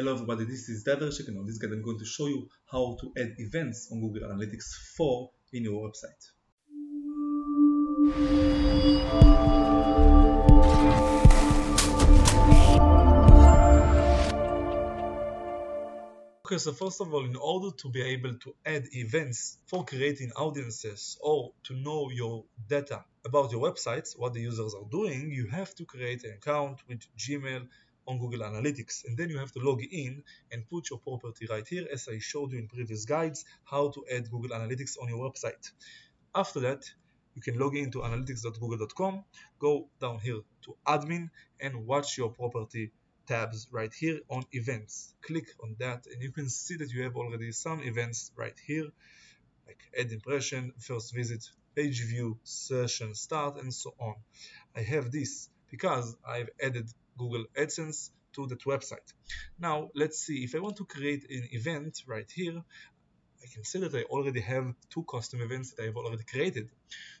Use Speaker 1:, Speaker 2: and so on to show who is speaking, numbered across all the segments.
Speaker 1: Hello everybody, this is Itay Verchik. On this guide I'm going to show you how to add events on Google Analytics 4 in your website. Okay, so first of all, in order to be able to add events for creating audiences or to know your data about your websites, what the users are doing, you have to create an account with Gmail on Google Analytics and then you have to log in and put your property right here as I showed you in previous guides how to add Google Analytics on your website. After that you can log into analytics.google.com, go down here to admin and watch your property tabs right here on events. Click on that and you can see that you have already some events right here like add impression, first visit, page view, session start and so on. I have this because I've added Google AdSense to that website. Now let's see if I want to create an event right here I can see that I already have two custom events that I've already created.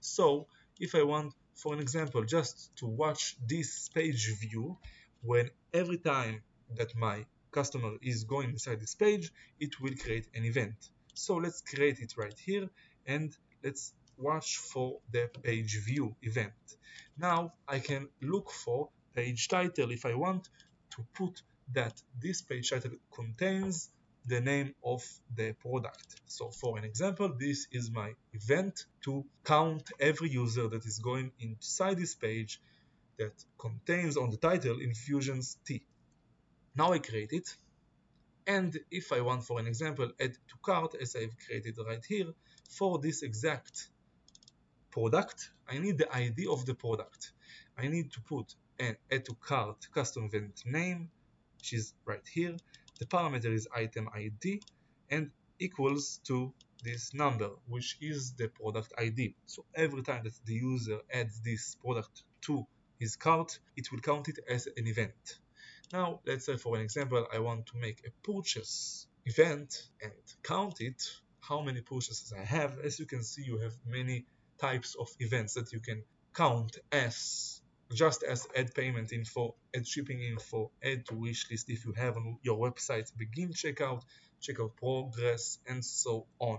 Speaker 1: So if I want for an example just to watch this page view when every time that my customer is going inside this page it will create an event. So let's create it right here and let's watch for the page view event. Now I can look for page title if I want to put that this page title contains the name of the product. So for an example, this is my event to count every user that is going inside this page that contains on the title Infusions Tea. Now I create it and if I want for an example add to cart as I've created right here for this exact product I need the ID of the product. I need to put and add to cart custom event name which is right here the parameter is item id and equals to this number which is the product id so every time that the user adds this product to his cart it will count it as an event. Now let's say for an example I want to make a purchase event and count it. How many purchases I have? As you can see you have many types of events that you can count as just as add payment info, add shipping info, add to wish list if you have on your website, begin checkout, checkout progress, and so on.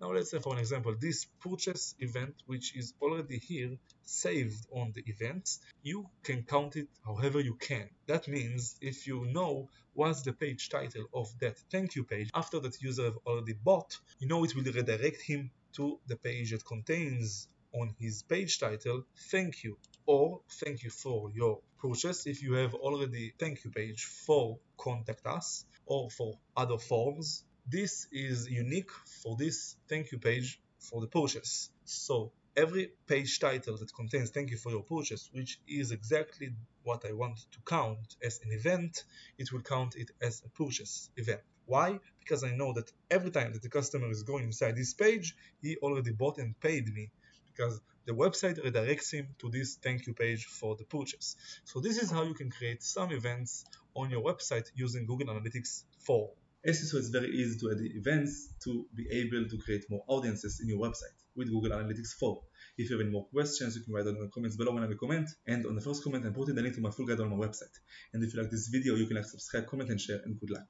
Speaker 1: Now let's say for an example, this purchase event, which is already here, saved on the events, you can count it however you can. That means if you know what's the page title of that thank you page, after that user have already bought, you know it will redirect him to the page that contains on his page title thank you or thank you for your purchase if you have already thank you page for contact us or for other forms. This is unique for this thank you page for the purchase so every page title that contains thank you for your purchase which is exactly what I want to count as an event it will count it as a purchase event. Why? Because I know that every time that the customer is going inside this page, he already bought and paid me. Because the website redirects him to this thank you page for the purchase. So this is how you can create some events on your website using Google Analytics 4. As you saw, it's very easy to add events to be able to create more audiences in your website with Google Analytics 4. If you have any more questions, you can write them in the comments below when I comment. And on the first comment, I'm putting the link to my full guide on my website. And if you like this video, you can like, subscribe, comment, and share, and good luck.